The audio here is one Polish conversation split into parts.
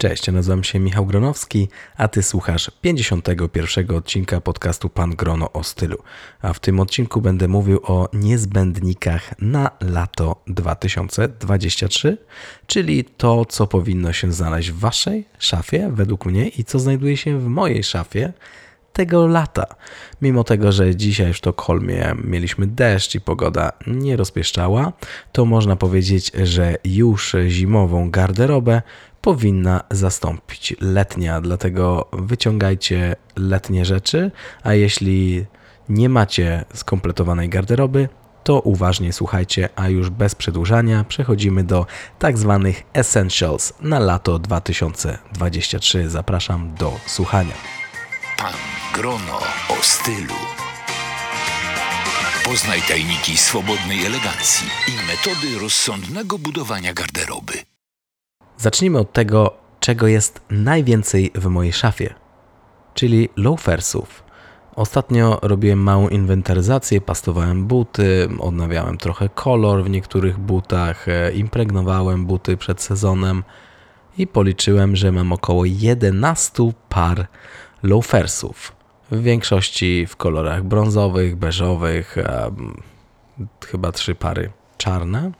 Cześć, nazywam się Michał Gronowski, a ty słuchasz 51 odcinka podcastu Pan Grono o stylu. A w tym odcinku będę mówił o niezbędnikach na lato 2023, czyli to, co powinno się znaleźć w waszej szafie, według mnie, i co znajduje się w mojej szafie tego lata. Mimo tego, że dzisiaj w Sztokholmie mieliśmy deszcz i pogoda nie rozpieszczała, to można powiedzieć, że już zimową garderobę powinna zastąpić letnia, dlatego wyciągajcie letnie rzeczy, a jeśli nie macie skompletowanej garderoby, to uważnie słuchajcie, a już bez przedłużania przechodzimy do tak zwanych essentials na lato 2023. Zapraszam do słuchania. Grono o stylu. Poznaj tajniki swobodnej elegancji i metody rozsądnego budowania garderoby. Zacznijmy od tego, czego jest najwięcej w mojej szafie, czyli loafersów. Ostatnio robiłem małą inwentaryzację, pastowałem buty, odnawiałem trochę kolor w niektórych butach, e, impregnowałem buty przed sezonem i policzyłem, że mam około 11 par loafersów. W większości w kolorach brązowych, beżowych, chyba trzy pary czarne.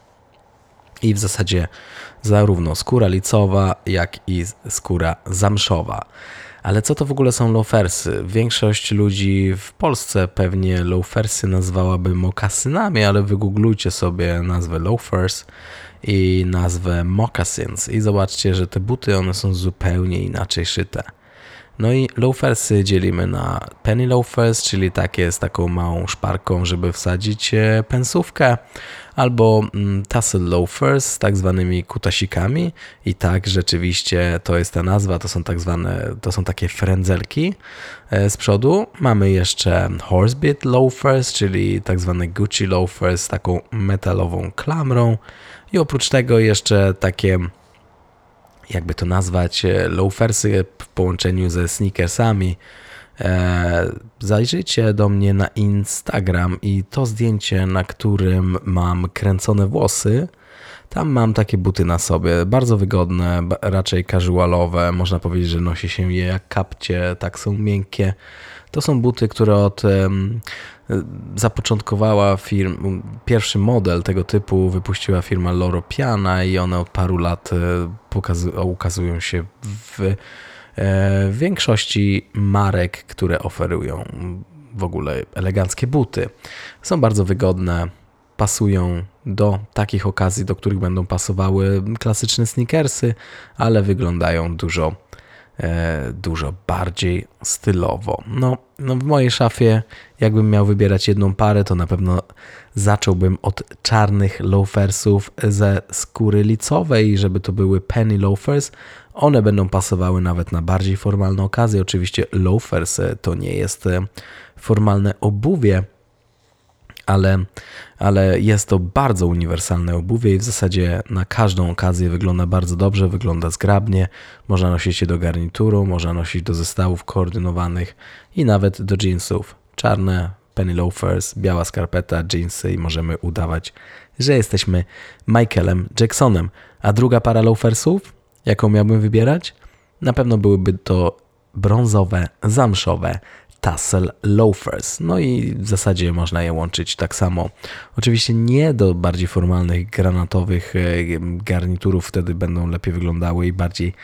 I w zasadzie zarówno skóra licowa, jak i skóra zamszowa. Ale co to w ogóle są loafersy? Większość ludzi w Polsce pewnie loafersy nazwałaby mokasynami, ale wygooglujcie sobie nazwę loafers i nazwę moccasins i zobaczcie, że te buty one są zupełnie inaczej szyte. No i loafersy dzielimy na penny loafers, czyli takie z taką małą szparką, żeby wsadzić e, pensówkę, albo mm, tassel loafers z tak zwanymi kutasikami i tak rzeczywiście to jest ta nazwa, to są tak zwane, to są takie frędzelki e, z przodu. Mamy jeszcze horsebit loafers, czyli tak zwane Gucci loafers z taką metalową klamrą i oprócz tego jeszcze takie jakby to nazwać, e, loafersy w połączeniu ze sneakersami. E, zajrzyjcie do mnie na Instagram i to zdjęcie, na którym mam kręcone włosy, tam mam takie buty na sobie, bardzo wygodne, raczej casualowe. Można powiedzieć, że nosi się je jak kapcie, tak są miękkie. To są buty, które od zapoczątkowała firm, pierwszy model tego typu wypuściła firma Loro Piana i one od paru lat e, ukazują się w, e, większości marek, które oferują w ogóle eleganckie buty. Są bardzo wygodne, pasują do takich okazji, do których będą pasowały klasyczne sneakersy, ale wyglądają dużo dużo bardziej stylowo. No, no, w mojej szafie, jakbym miał wybierać jedną parę, to na pewno zacząłbym od czarnych loafersów ze skóry licowej, żeby to były penny loafers. One będą pasowały nawet na bardziej formalne okazje. Oczywiście loafers e, to nie jest e, formalne obuwie, ale, ale jest to bardzo uniwersalne obuwie i w zasadzie na każdą okazję wygląda bardzo dobrze, wygląda zgrabnie. Można nosić je do garnituru, można nosić do zestawów koordynowanych i nawet do jeansów. Czarne penny loafers, biała skarpeta, jeansy i możemy udawać, że jesteśmy Michaelem Jacksonem. A druga para loafersów, jaką miałbym wybierać? Na pewno byłyby to brązowe, zamszowe tassel loafers. No i w zasadzie można je łączyć tak samo. Oczywiście nie do bardziej formalnych granatowych e, garniturów, wtedy będą lepiej wyglądały i bardziej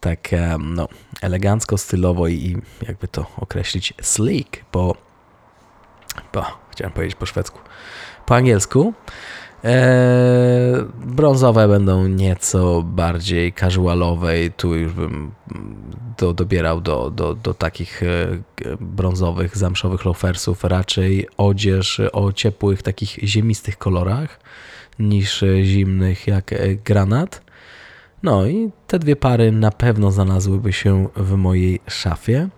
tak e, no, elegancko, stylowo i jakby to określić sleek, bo, bo chciałem powiedzieć po szwedzku. Po angielsku Eee, brązowe będą nieco bardziej casualowe i tu już bym do, dobierał do, do, do takich e, brązowych, zamszowych loafersów raczej odzież o ciepłych, takich ziemistych kolorach niż zimnych jak e, granat. No i te dwie pary na pewno znalazłyby się w mojej szafie.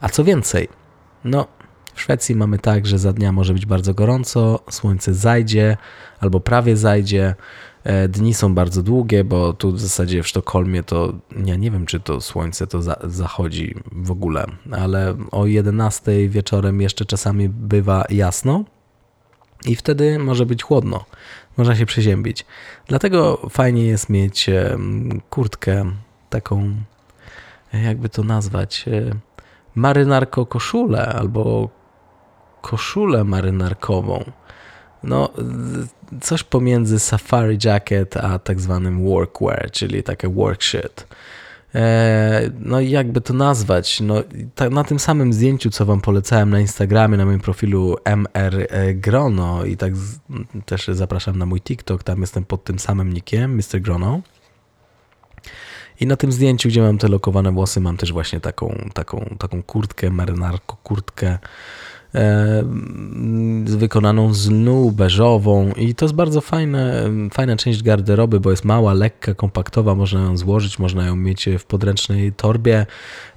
A co więcej, no w Szwecji mamy tak, że za dnia może być bardzo gorąco, słońce zajdzie albo prawie zajdzie. E, dni są bardzo długie, bo tu w zasadzie w Sztokholmie to ja nie wiem, czy to słońce to za, zachodzi w ogóle, ale o 11 wieczorem jeszcze czasami bywa jasno i wtedy może być chłodno, można się przeziębić. Dlatego fajnie jest mieć kurtkę taką, jakby to nazwać, e, marynarko koszulę albo koszulę marynarkową. No, coś pomiędzy safari jacket a tak zwanym workwear, czyli takie workshirt. E, no i jakby to nazwać? No, na tym samym zdjęciu, co wam polecałem na Instagramie, na moim profilu MR Grono i tak też zapraszam na mój TikTok, tam jestem pod tym samym nickiem, Mr. Grono. I na tym zdjęciu, gdzie mam te lokowane włosy, mam też właśnie taką, taką, taką kurtkę, marynarko kurtkę wykonaną z lnu beżową i to jest bardzo fajne, fajna część garderoby, bo jest mała, lekka, kompaktowa, można ją złożyć, można ją mieć w podręcznej torbie,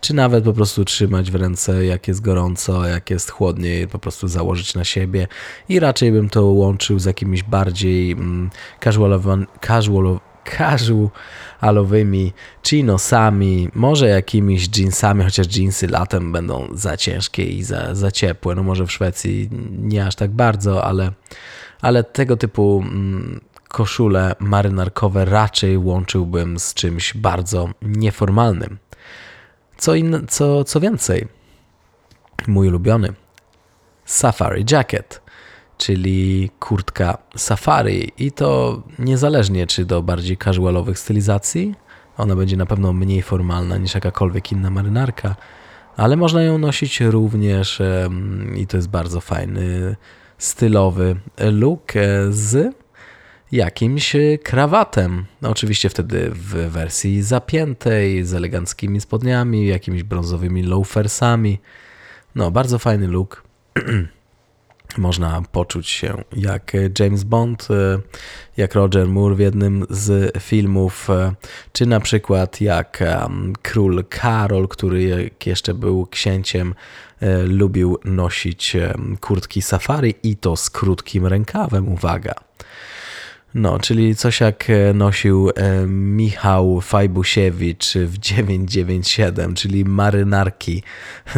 czy nawet po prostu trzymać w ręce, jak jest gorąco, jak jest chłodniej, po prostu założyć na siebie. I raczej bym to łączył z jakimiś bardziej mm, casualowymi casual, casualowymi chinosami, może jakimiś jeansami, chociaż jeansy latem będą za ciężkie i za, za ciepłe. No może w Szwecji nie aż tak bardzo, ale, ale tego typu mm, koszule marynarkowe raczej łączyłbym z czymś bardzo nieformalnym. Co, in, co, co więcej, mój ulubiony safari jacket – czyli kurtka safari i to niezależnie czy do bardziej casualowych stylizacji, ona będzie na pewno mniej formalna niż jakakolwiek inna marynarka, ale można ją nosić również i to jest bardzo fajny, stylowy look e, z jakimś krawatem. No, oczywiście wtedy w wersji zapiętej, z eleganckimi spodniami, jakimiś brązowymi loafersami. No, bardzo fajny look. można poczuć się jak James Bond, e, jak Roger Moore w jednym z filmów, e, czy na przykład jak król Karol, który jeszcze był księciem, e, lubił nosić kurtki safari i to z krótkim rękawem, uwaga. No, czyli coś jak e, nosił e, Michał Fajbusiewicz w 997, czyli marynarki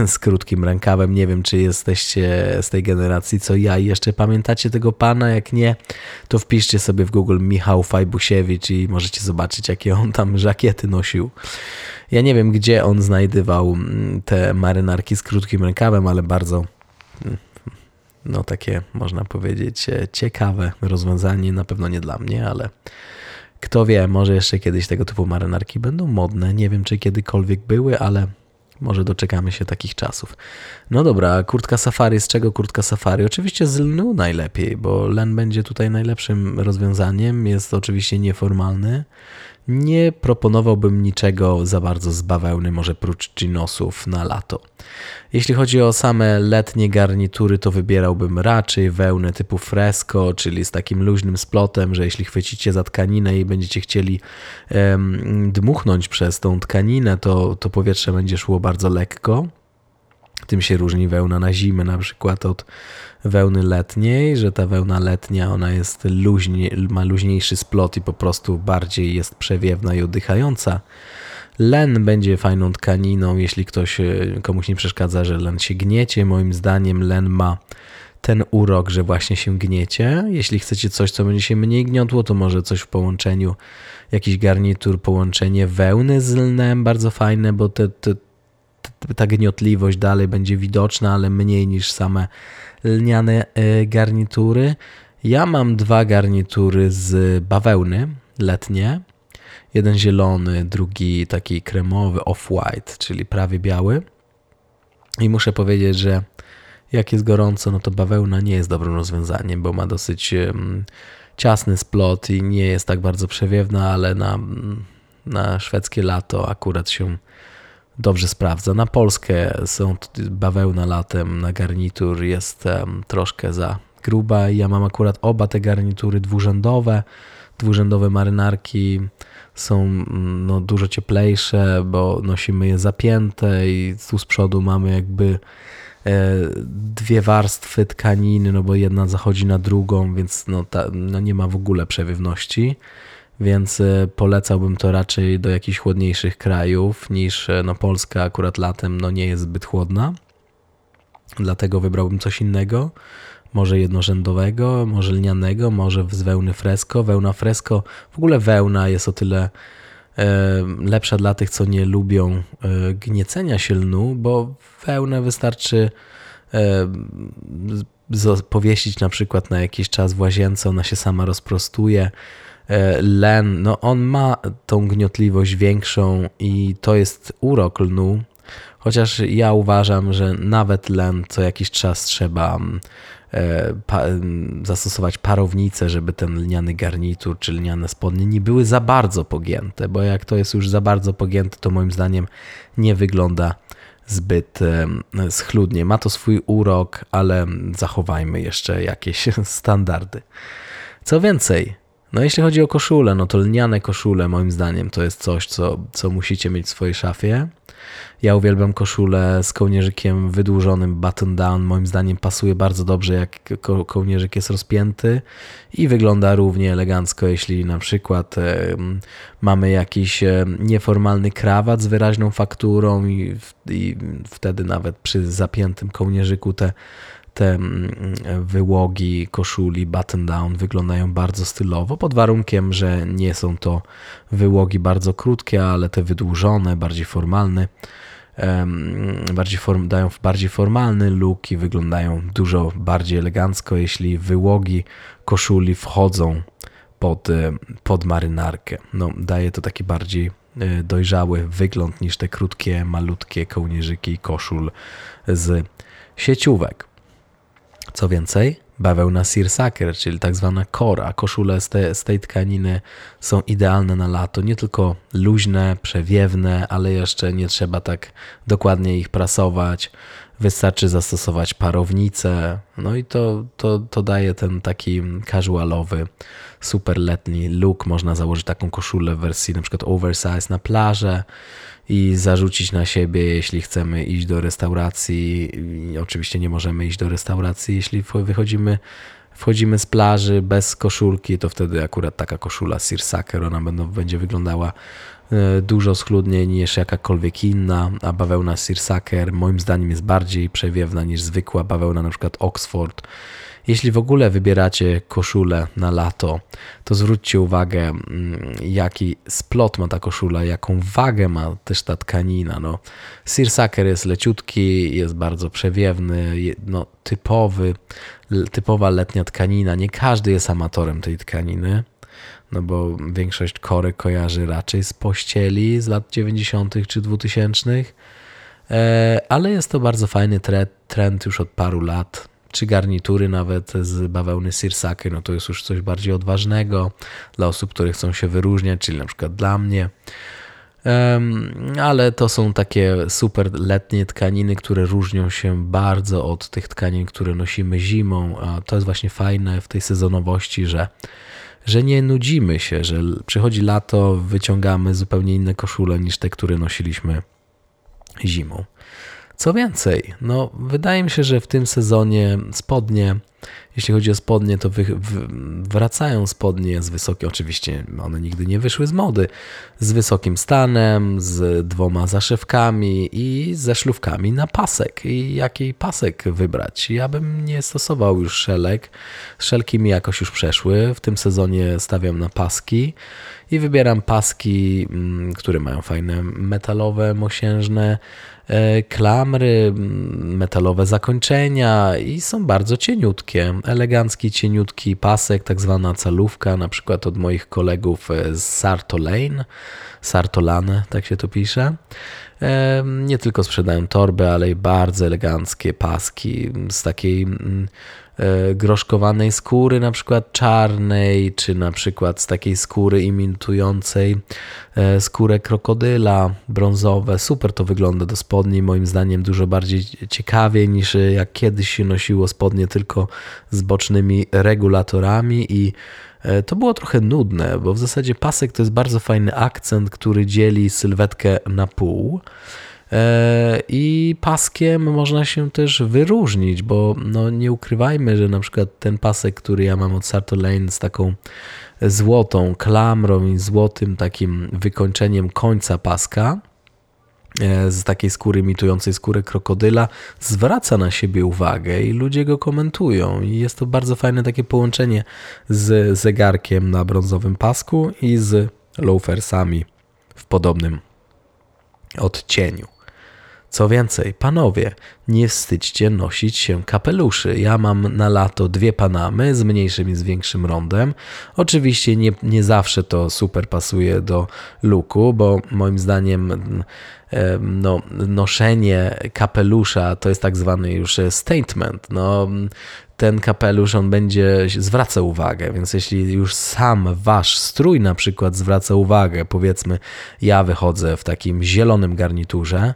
z krótkim rękawem. Nie wiem, czy jesteście z tej generacji, co ja i jeszcze pamiętacie tego pana. Jak nie, to wpiszcie sobie w Google Michał Fajbusiewicz i możecie zobaczyć, jakie on tam żakiety nosił. Ja nie wiem, gdzie on znajdywał mm, te marynarki z krótkim rękawem, ale bardzo mm, no takie można powiedzieć e, ciekawe rozwiązanie, na pewno nie dla mnie, ale kto wie, może jeszcze kiedyś tego typu marynarki będą modne. Nie wiem, czy kiedykolwiek były, ale może doczekamy się takich czasów. No dobra, kurtka safari. Z czego kurtka safari? Oczywiście z lnu najlepiej, bo len będzie tutaj najlepszym rozwiązaniem. Jest oczywiście nieformalny nie proponowałbym niczego za bardzo z bawełny, może prócz ginosów na lato. Jeśli chodzi o same letnie garnitury, to wybierałbym raczej wełnę typu fresco, czyli z takim luźnym splotem, że jeśli chwycicie za tkaninę i będziecie chcieli um, dmuchnąć przez tą tkaninę, to, to powietrze będzie szło bardzo lekko. Tym się różni wełna na zimę na przykład od wełny letniej, że ta wełna letnia ona jest luźnie, ma luźniejszy splot i po prostu bardziej jest przewiewna i oddychająca. Len będzie fajną tkaniną, jeśli ktoś e, komuś nie przeszkadza, że len się gniecie. Moim zdaniem len ma ten urok, że właśnie się gniecie. Jeśli chcecie coś, co będzie się mniej gniotło, to może coś w połączeniu, jakiś garnitur, połączenie wełny z lnem, bardzo fajne, bo te, te, ta gniotliwość dalej będzie widoczna, ale mniej niż same lniane e, garnitury. Ja mam dwa garnitury z bawełny letnie. Jeden zielony, drugi taki kremowy, off-white, czyli prawie biały. I muszę powiedzieć, że jak jest gorąco, no to bawełna nie jest dobrym rozwiązaniem, bo ma dosyć ciasny splot i nie jest tak bardzo przewiewna, ale na, na szwedzkie lato akurat się dobrze sprawdza. Na Polskę są bawełna latem na garnitur jest troszkę za gruba. Ja mam akurat oba te garnitury dwurzędowe. Dwurzędowe marynarki są mm, no, dużo cieplejsze, bo nosimy je zapięte i tu z przodu mamy jakby e, dwie warstwy tkaniny, no bo jedna zachodzi na drugą, więc no, ta, no nie ma w ogóle przewiewności więc e, polecałbym to raczej do jakichś chłodniejszych krajów niż e, no Polska akurat latem no nie jest zbyt chłodna. Dlatego wybrałbym coś innego, może jednorzędowego, może lnianego, może z wełny fresco. Wełna fresco, w ogóle wełna jest o tyle lepsza dla tych, co nie lubią gniecenia się lnu, bo wełnę wystarczy powiesić na przykład na jakiś czas w łazience, ona się sama rozprostuje. Len, no on ma tą gniotliwość większą i to jest urok lnu, chociaż ja uważam, że nawet len co jakiś czas trzeba mm, e, pa, mm, zastosować parownicę, żeby ten lniany garnitur czy lniane spodnie nie były za bardzo pogięte, bo jak to jest już za bardzo pogięte, to moim zdaniem nie wygląda zbyt schludnie. Ma to swój urok, ale zachowajmy jeszcze jakieś standardy. Co więcej, no jeśli chodzi o koszule, no to lniane koszule moim zdaniem to jest coś, co, co musicie mieć w swojej szafie. Ja uwielbiam koszulę z kołnierzykiem wydłużonym, button down. Moim zdaniem pasuje bardzo dobrze, jak ko kołnierzyk jest rozpięty i wygląda równie elegancko, jeśli na przykład e, mamy jakiś e, nieformalny krawat z wyraźną fakturą i, i wtedy nawet przy zapiętym kołnierzyku te te mm, wyłogi koszuli button down wyglądają bardzo stylowo, pod warunkiem, że nie są to wyłogi bardzo krótkie, ale te wydłużone, bardziej formalne, bardziej form, dają bardziej formalny look i wyglądają dużo bardziej elegancko, jeśli wyłogi koszuli wchodzą pod, e, pod marynarkę. No, daje to taki bardziej e, dojrzały wygląd niż te krótkie, malutkie kołnierzyki koszul z sieciówek. Co więcej, bawełna seersucker, czyli tak zwana kora. Koszule z, te, z tej tkaniny są idealne na lato. Nie tylko luźne, przewiewne, ale jeszcze nie trzeba tak dokładnie ich prasować. Wystarczy zastosować parownicę. No i to, to, to daje ten taki casualowy, super letni look. Można założyć taką koszulę w wersji na przykład oversize na plażę i zarzucić na siebie, jeśli chcemy iść do restauracji. Oczywiście nie możemy iść do restauracji, jeśli wychodzimy, wchodzimy z plaży bez koszulki, to wtedy akurat taka koszula Searsacker, ona będą, będzie wyglądała e, dużo schludniej niż jakakolwiek inna, a bawełna Searsacker moim zdaniem jest bardziej przewiewna niż zwykła bawełna na przykład Oxford jeśli w ogóle wybieracie koszulę na lato, to zwróćcie uwagę, mm, jaki splot ma ta koszula, jaką wagę ma też ta tkanina. No, seersucker jest leciutki, jest bardzo przewiewny, no, typowy, typowa letnia tkanina. Nie każdy jest amatorem tej tkaniny no bo większość kory kojarzy raczej z pościeli z lat 90. czy 2000. E, ale jest to bardzo fajny trend, trend już od paru lat czy garnitury nawet z bawełny sirsaky, no to jest już coś bardziej odważnego dla osób, które chcą się wyróżniać, czyli na przykład dla mnie. Ale to są takie super letnie tkaniny, które różnią się bardzo od tych tkanin, które nosimy zimą. A to jest właśnie fajne w tej sezonowości, że, że nie nudzimy się, że przychodzi lato, wyciągamy zupełnie inne koszule niż te, które nosiliśmy zimą. Co więcej, no wydaje mi się, że w tym sezonie spodnie, jeśli chodzi o spodnie, to wy, w, wracają spodnie z wysokim, oczywiście one nigdy nie wyszły z mody, z wysokim stanem, z dwoma zaszewkami i ze szlówkami na pasek. I jaki pasek wybrać? Ja bym nie stosował już szelek. Szelki mi jakoś już przeszły. W tym sezonie stawiam na paski i wybieram paski, mm, które mają fajne metalowe, mosiężne E, klamry, metalowe zakończenia i są bardzo cieniutkie. Elegancki, cieniutki pasek, tak zwana calówka, na przykład od moich kolegów z Sartolane, Sartolane, tak się to pisze. E, nie tylko sprzedają torby, ale i bardzo eleganckie paski z takiej E, groszkowanej skóry, na przykład czarnej, czy na przykład z takiej skóry imitującej e, skórę krokodyla brązowe. Super to wygląda do spodni, moim zdaniem dużo bardziej ciekawie niż jak kiedyś się nosiło spodnie tylko z bocznymi regulatorami i e, to było trochę nudne, bo w zasadzie pasek to jest bardzo fajny akcent, który dzieli sylwetkę na pół. E, I paskiem można się też wyróżnić, bo no nie ukrywajmy, że na przykład ten pasek, który ja mam od Sarto Lane z taką złotą klamrą i złotym takim wykończeniem końca paska, e, z takiej skóry imitującej skórę krokodyla, zwraca na siebie uwagę i ludzie go komentują. I jest to bardzo fajne takie połączenie z zegarkiem na brązowym pasku i z loafersami w podobnym odcieniu. Co więcej, panowie, nie wstydźcie nosić się kapeluszy. Ja mam na lato dwie panamy z mniejszym i z większym rondem. Oczywiście nie, nie zawsze to super pasuje do luku, bo moim zdaniem e, no, noszenie kapelusza to jest tak zwany już statement. No, ten kapelusz on będzie zwraca uwagę, więc jeśli już sam wasz strój na przykład zwraca uwagę, powiedzmy ja wychodzę w takim zielonym garniturze,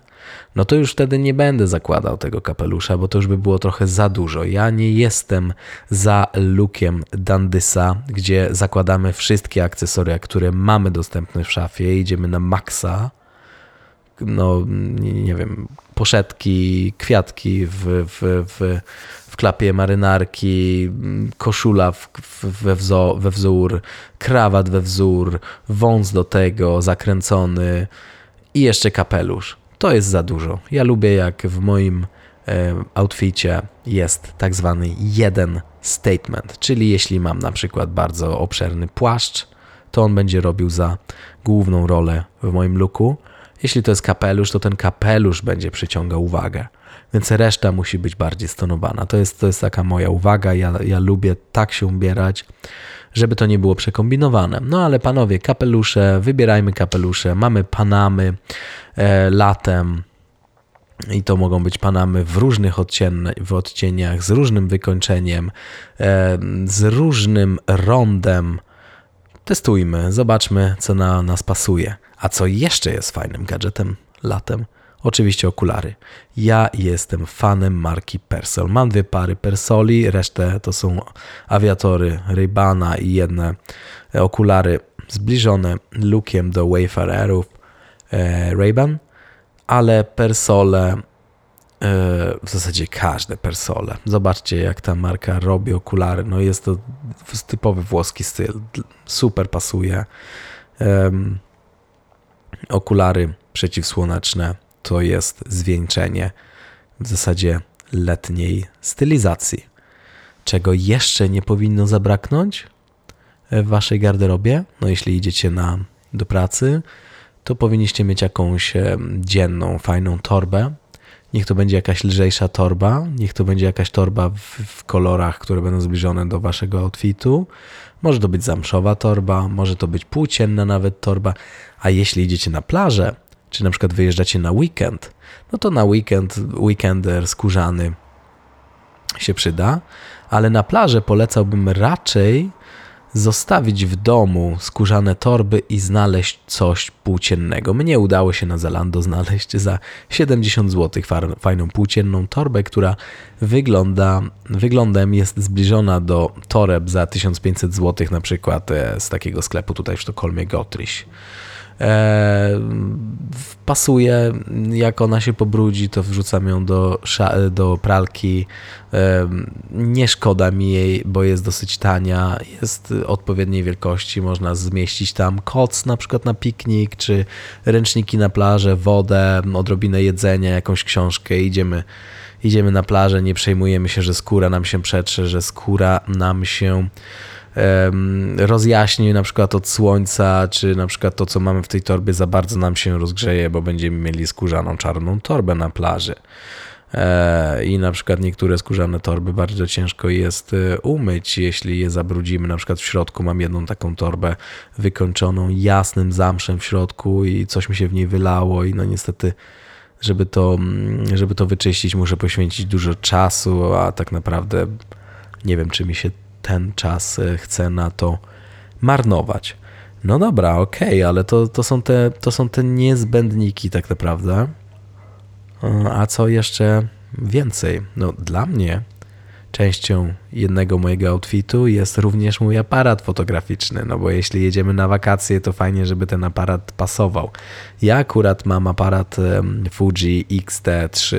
no to już wtedy nie będę zakładał tego kapelusza, bo to już by było trochę za dużo. Ja nie jestem za lookiem Dandysa, gdzie zakładamy wszystkie akcesoria, które mamy dostępne w szafie, idziemy na maksa, no nie, wiem, poszetki, kwiatki w, w, w, w klapie marynarki, koszula w, we, wzo, we wzór, krawat we wzór, wąs do tego, zakręcony i jeszcze kapelusz. To jest za dużo. Ja lubię jak w moim e, outficie jest tak zwany jeden statement, czyli jeśli mam na przykład bardzo obszerny płaszcz, to on będzie robił za główną rolę w moim looku. Jeśli to jest kapelusz, to ten kapelusz będzie przyciągał uwagę. Więc reszta musi być bardziej stonowana. To jest, to jest taka moja uwaga. Ja, ja lubię tak się ubierać, żeby to nie było przekombinowane. No ale panowie, kapelusze, wybierajmy kapelusze. Mamy panamy e, latem. I to mogą być panamy w różnych odcien w odcieniach, z różnym wykończeniem, e, z różnym rondem. Testujmy, zobaczmy, co na nas pasuje. A co jeszcze jest fajnym gadżetem latem? Oczywiście okulary. Ja jestem fanem marki Persol. Mam dwie pary Persoli, resztę to są awiatory Raybana i jedne okulary zbliżone lookiem do Wayfarerów e, Rayban, ale Persole e, w zasadzie każde persole. Zobaczcie, jak ta marka robi okulary. No jest to typowy włoski styl. Super pasuje. Um, okulary przeciwsłoneczne to jest zwieńczenie w zasadzie letniej stylizacji. Czego jeszcze nie powinno zabraknąć w waszej garderobie? No jeśli idziecie na, do pracy, to powinniście mieć jakąś dzienną, fajną torbę. Niech to będzie jakaś lżejsza torba, niech to będzie jakaś torba w, w kolorach, które będą zbliżone do waszego outfitu. Może to być zamszowa torba, może to być płócienna nawet torba. A jeśli idziecie na plażę, czy na przykład wyjeżdżacie na weekend, no to na weekend weekender skórzany się przyda, ale na plażę polecałbym raczej zostawić w domu skórzane torby i znaleźć coś płóciennego. Mnie udało się na Zalando znaleźć za 70 zł fajną płócienną torbę, która wygląda, wyglądem jest zbliżona do toreb za 1500 zł na przykład e, z takiego sklepu tutaj w Sztokholmie Gotriś. E, pasuje, jak ona się pobrudzi, to wrzucam ją do, do pralki. E, nie szkoda mi jej, bo jest dosyć tania, jest odpowiedniej wielkości, można zmieścić tam koc na przykład na piknik, czy ręczniki na plażę, wodę, odrobinę jedzenia, jakąś książkę, idziemy idziemy na plażę, nie przejmujemy się, że skóra nam się przetrze, że skóra nam się rozjaśni na przykład od słońca, czy na przykład to, co mamy w tej torbie za bardzo nam się rozgrzeje, bo będziemy mieli skórzaną czarną torbę na plaży. E, I na przykład niektóre skórzane torby bardzo ciężko jest e, umyć, jeśli je zabrudzimy. Na przykład w środku mam jedną taką torbę wykończoną jasnym zamszem w środku i coś mi się w niej wylało i no niestety żeby to, mm, żeby to wyczyścić muszę poświęcić dużo czasu, a tak naprawdę nie wiem czy mi się ten czas e, chcę na to marnować. No dobra, okej, okay, ale to, to, są te, to są te niezbędniki tak naprawdę. E, a co jeszcze więcej? No dla mnie częścią jednego mojego outfitu jest również mój aparat fotograficzny, no bo jeśli jedziemy na wakacje, to fajnie, żeby ten aparat pasował. Ja akurat mam aparat Fuji X-T3,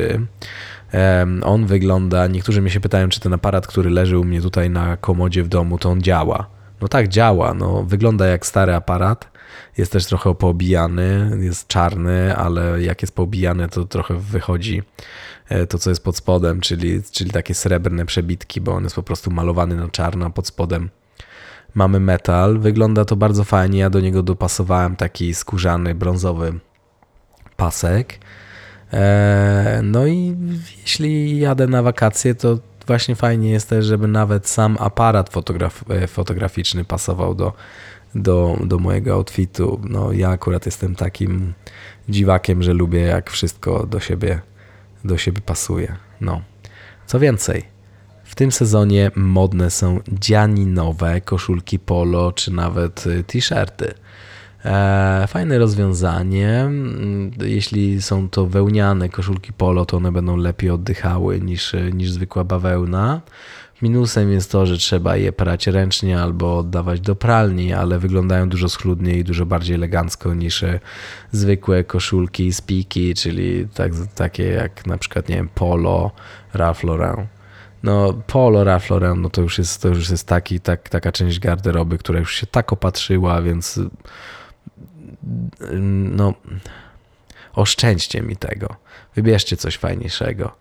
on wygląda, niektórzy mnie się pytają, czy ten aparat, który leży u mnie tutaj na komodzie w domu, to on działa. No tak, działa. No, wygląda jak stary aparat. Jest też trochę poobijany, jest czarny, ale jak jest poobijany, to trochę wychodzi e, to, co jest pod spodem, czyli, czyli takie srebrne przebitki, bo on jest po prostu malowany na czarno, a pod spodem mamy metal. Wygląda to bardzo fajnie. Ja do niego dopasowałem taki skórzany, brązowy pasek. E, no i jeśli jadę na wakacje, to właśnie fajnie jest też, żeby nawet sam aparat fotograf e, fotograficzny pasował do, do, do mojego outfitu. No ja akurat jestem takim dziwakiem, że lubię jak wszystko do siebie, do siebie pasuje. No. Co więcej, w tym sezonie modne są dzianinowe koszulki polo czy nawet y, t-shirty. E, fajne rozwiązanie. Mm, Jeśli są to wełniane koszulki polo, to one będą lepiej oddychały niż, niż zwykła bawełna. Minusem jest to, że trzeba je prać ręcznie albo oddawać do pralni, ale wyglądają dużo schludniej i dużo bardziej elegancko niż e, zwykłe koszulki z piki, czyli tak, takie jak na przykład, nie wiem, polo, Ralph Lauren. No, polo Ralph Lauren, no to już jest, to już jest taki, tak, taka część garderoby, która już się tak opatrzyła, więc no, oszczędźcie mi tego. Wybierzcie coś fajniejszego.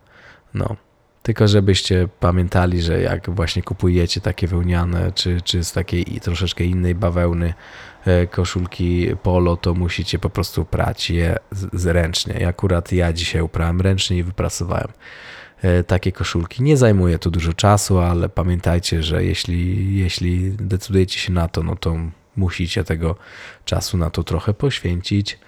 No. Tylko żebyście pamiętali, że jak właśnie kupujecie takie wełniane, czy, czy z takiej troszeczkę innej bawełny e, koszulki polo, to musicie po prostu prać je ręcznie. Akurat ja dzisiaj uprałem ręcznie i wyprasowałem e, takie koszulki. Nie zajmuje to dużo czasu, ale pamiętajcie, że jeśli, jeśli decydujecie się na to, no to musicie tego czasu na to trochę poświęcić.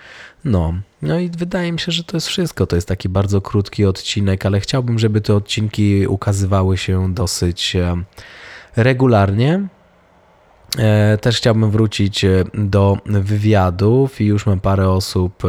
No, no i wydaje mi się, że to jest wszystko. To jest taki bardzo krótki odcinek, ale chciałbym, żeby te odcinki ukazywały się dosyć e, regularnie. E, Też chciałbym wrócić e, do wywiadów i już mam parę osób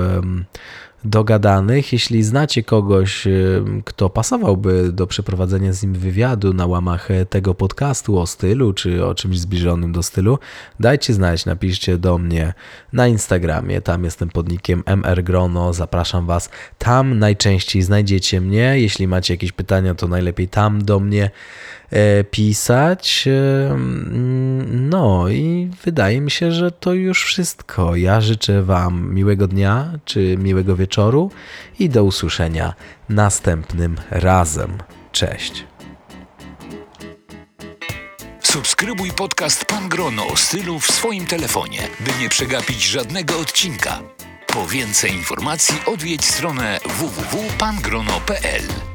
dogadanych. Jeśli znacie kogoś, em, kto pasowałby do przeprowadzenia z nim wywiadu na łamach e, tego podcastu o stylu czy o czymś zbliżonym do stylu, dajcie znać, napiszcie do mnie na Instagramie. Tam jestem pod nickiem mrgrono. Zapraszam Was. Tam najczęściej znajdziecie mnie. Jeśli macie jakieś pytania, to najlepiej tam do mnie pisać. E, mm, No i wydaje mi się, że to już wszystko. Ja życzę Wam miłego dnia czy miłego wieczoru i do usłyszenia następnym razem. Cześć. Subskrybuj podcast Pan Grono o stylu w swoim telefonie, by nie przegapić żadnego odcinka. Po więcej informacji odwiedź stronę www.pangrono.pl.